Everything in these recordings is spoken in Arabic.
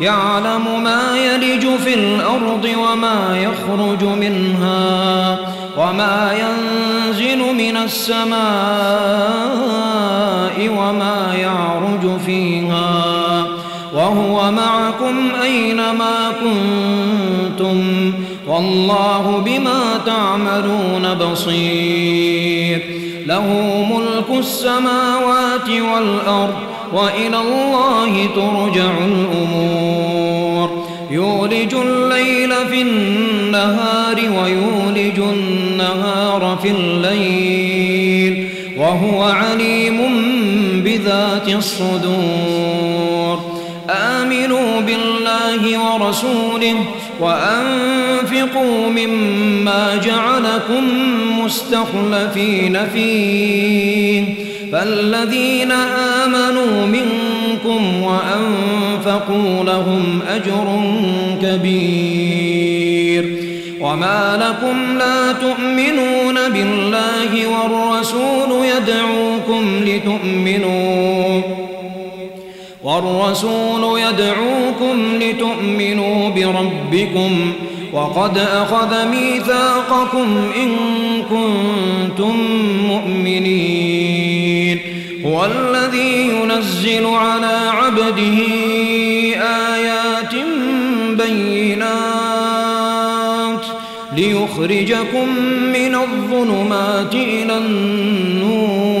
يعلم ما يلج في الأرض وما يخرج منها وما ينزل من السماء وما يعرج فيها وهو معكم أينما كنتم والله بما تعملون بصير له ملك السماوات والأرض وإلى الله ترجع الأمور. يولج الليل في النهار ويولج النهار في الليل وهو عليم بذات الصدور. آمنوا بالله ورسوله وأنفقوا مما جعلكم مستخلفين فيه. فالذين آمنوا منكم وأنفقوا لهم أجر كبير. وما لكم لا تؤمنون بالله والرسول يدعوكم لتؤمنوا. والرسول يدعوكم لتؤمنوا بربكم وقد أخذ ميثاقكم إن كنتم مؤمنين. هو الذي ينزل على عبده آيات بينات ليخرجكم من الظلمات إلى النور.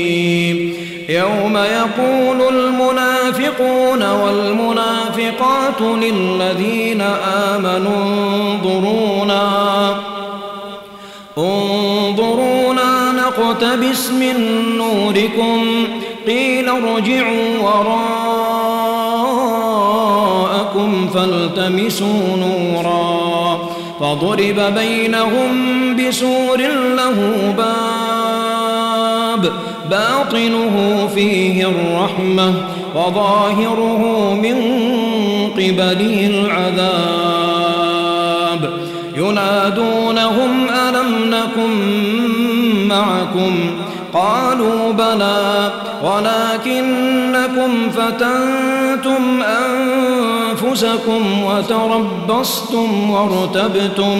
يوم يقول المنافقون والمنافقات للذين آمنوا انظرونا انظرونا نقتبس من نوركم قيل ارجعوا وراءكم فالتمسوا نورا فضرب بينهم بسور له باب باطنه فيه الرحمة وظاهره من قبله العذاب. ينادونهم ألم نكن معكم؟ قالوا بلى ولكنكم فتنتم أنفسكم وتربصتم وارتبتم.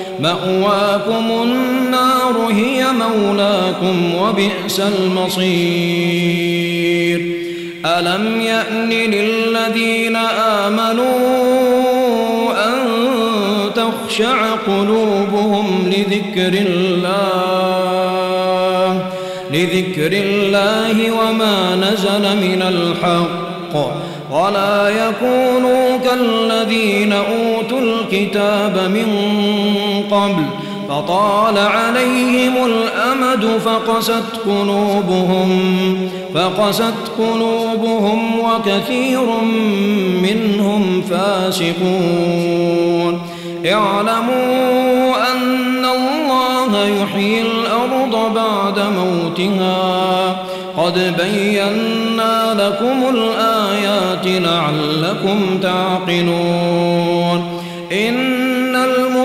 مأواكم النار هي مولاكم وبئس المصير. ألم يأن للذين آمنوا أن تخشع قلوبهم لذكر الله لذكر الله وما نزل من الحق. ولا يكونوا كالذين أوتوا الكتاب من قبل فطال عليهم الأمد فقست قلوبهم فقست قلوبهم وكثير منهم فاسقون. اعلموا أن الله يحيي الأرض بعد موتها. قد بينا لكم الآيات لعلكم تعقلون. إن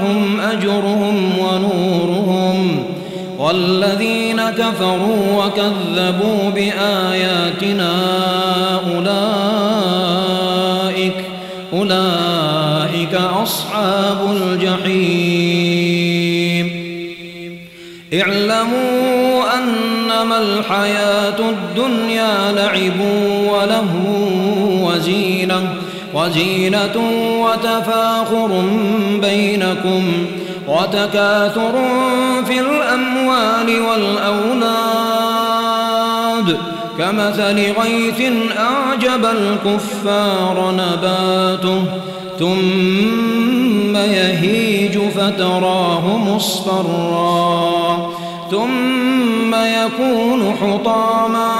لهم أجرهم ونورهم والذين كفروا وكذبوا بآياتنا أولئك أولئك أصحاب الجحيم. اعلموا أنما الحياة الدنيا لعب وله وزينة وزينة وتفاخر بينكم وتكاثر في الأموال والأولاد. كمثل غيث أعجب الكفار نباته ثم يهيج فتراه مصفرا ثم يكون حطاما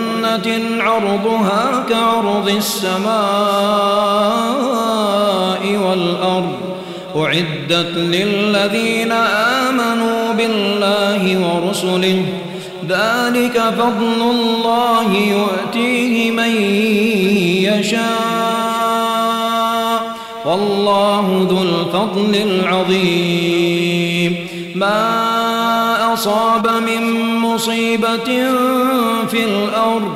عرضها كعرض السماء والأرض. أعدت للذين آمنوا بالله ورسله. ذلك فضل الله يؤتيه من يشاء. والله ذو الفضل العظيم. ما أصاب من مصيبة في الأرض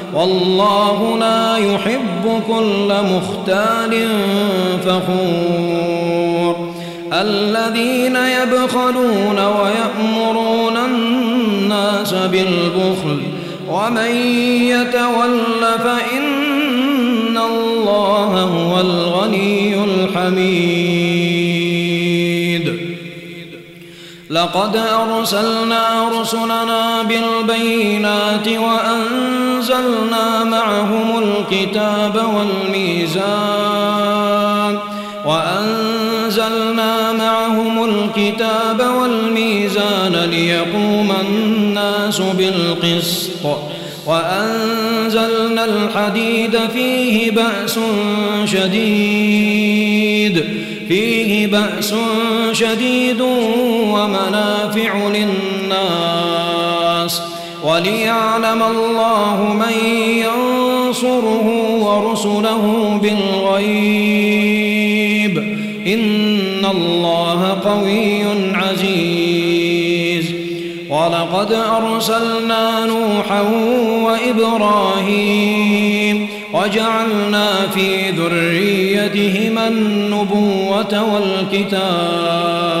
والله لا يحب كل مختال فخور. الذين يبخلون ويأمرون الناس بالبخل ومن يتول فإن الله هو الغني الحميد. لقد أرسلنا رسلنا بالبينات وأنزلنا معهم الكتاب والميزان وأنزلنا معهم الكتاب والميزان ليقوم الناس بالقسط وأنزلنا الحديد فيه بأس شديد فيه بأس شديد ومنافع للناس وليعلم الله من ينصره ورسله بالغيب. إن الله قوي عزيز. ولقد أرسلنا نوحا وإبراهيم وجعلنا في ذريتهما النبوة والكتاب.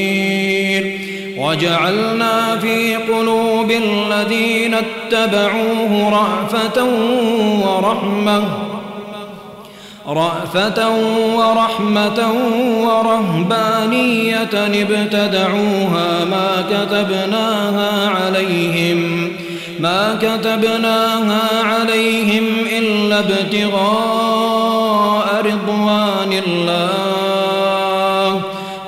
وجعلنا في قلوب الذين اتبعوه رأفة ورحمة رأفة ورحمة ورهبانية ابتدعوها ما كتبناها عليهم ما كتبناها عليهم إلا ابتغاء رضوان الله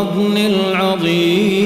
الفضل العظيم.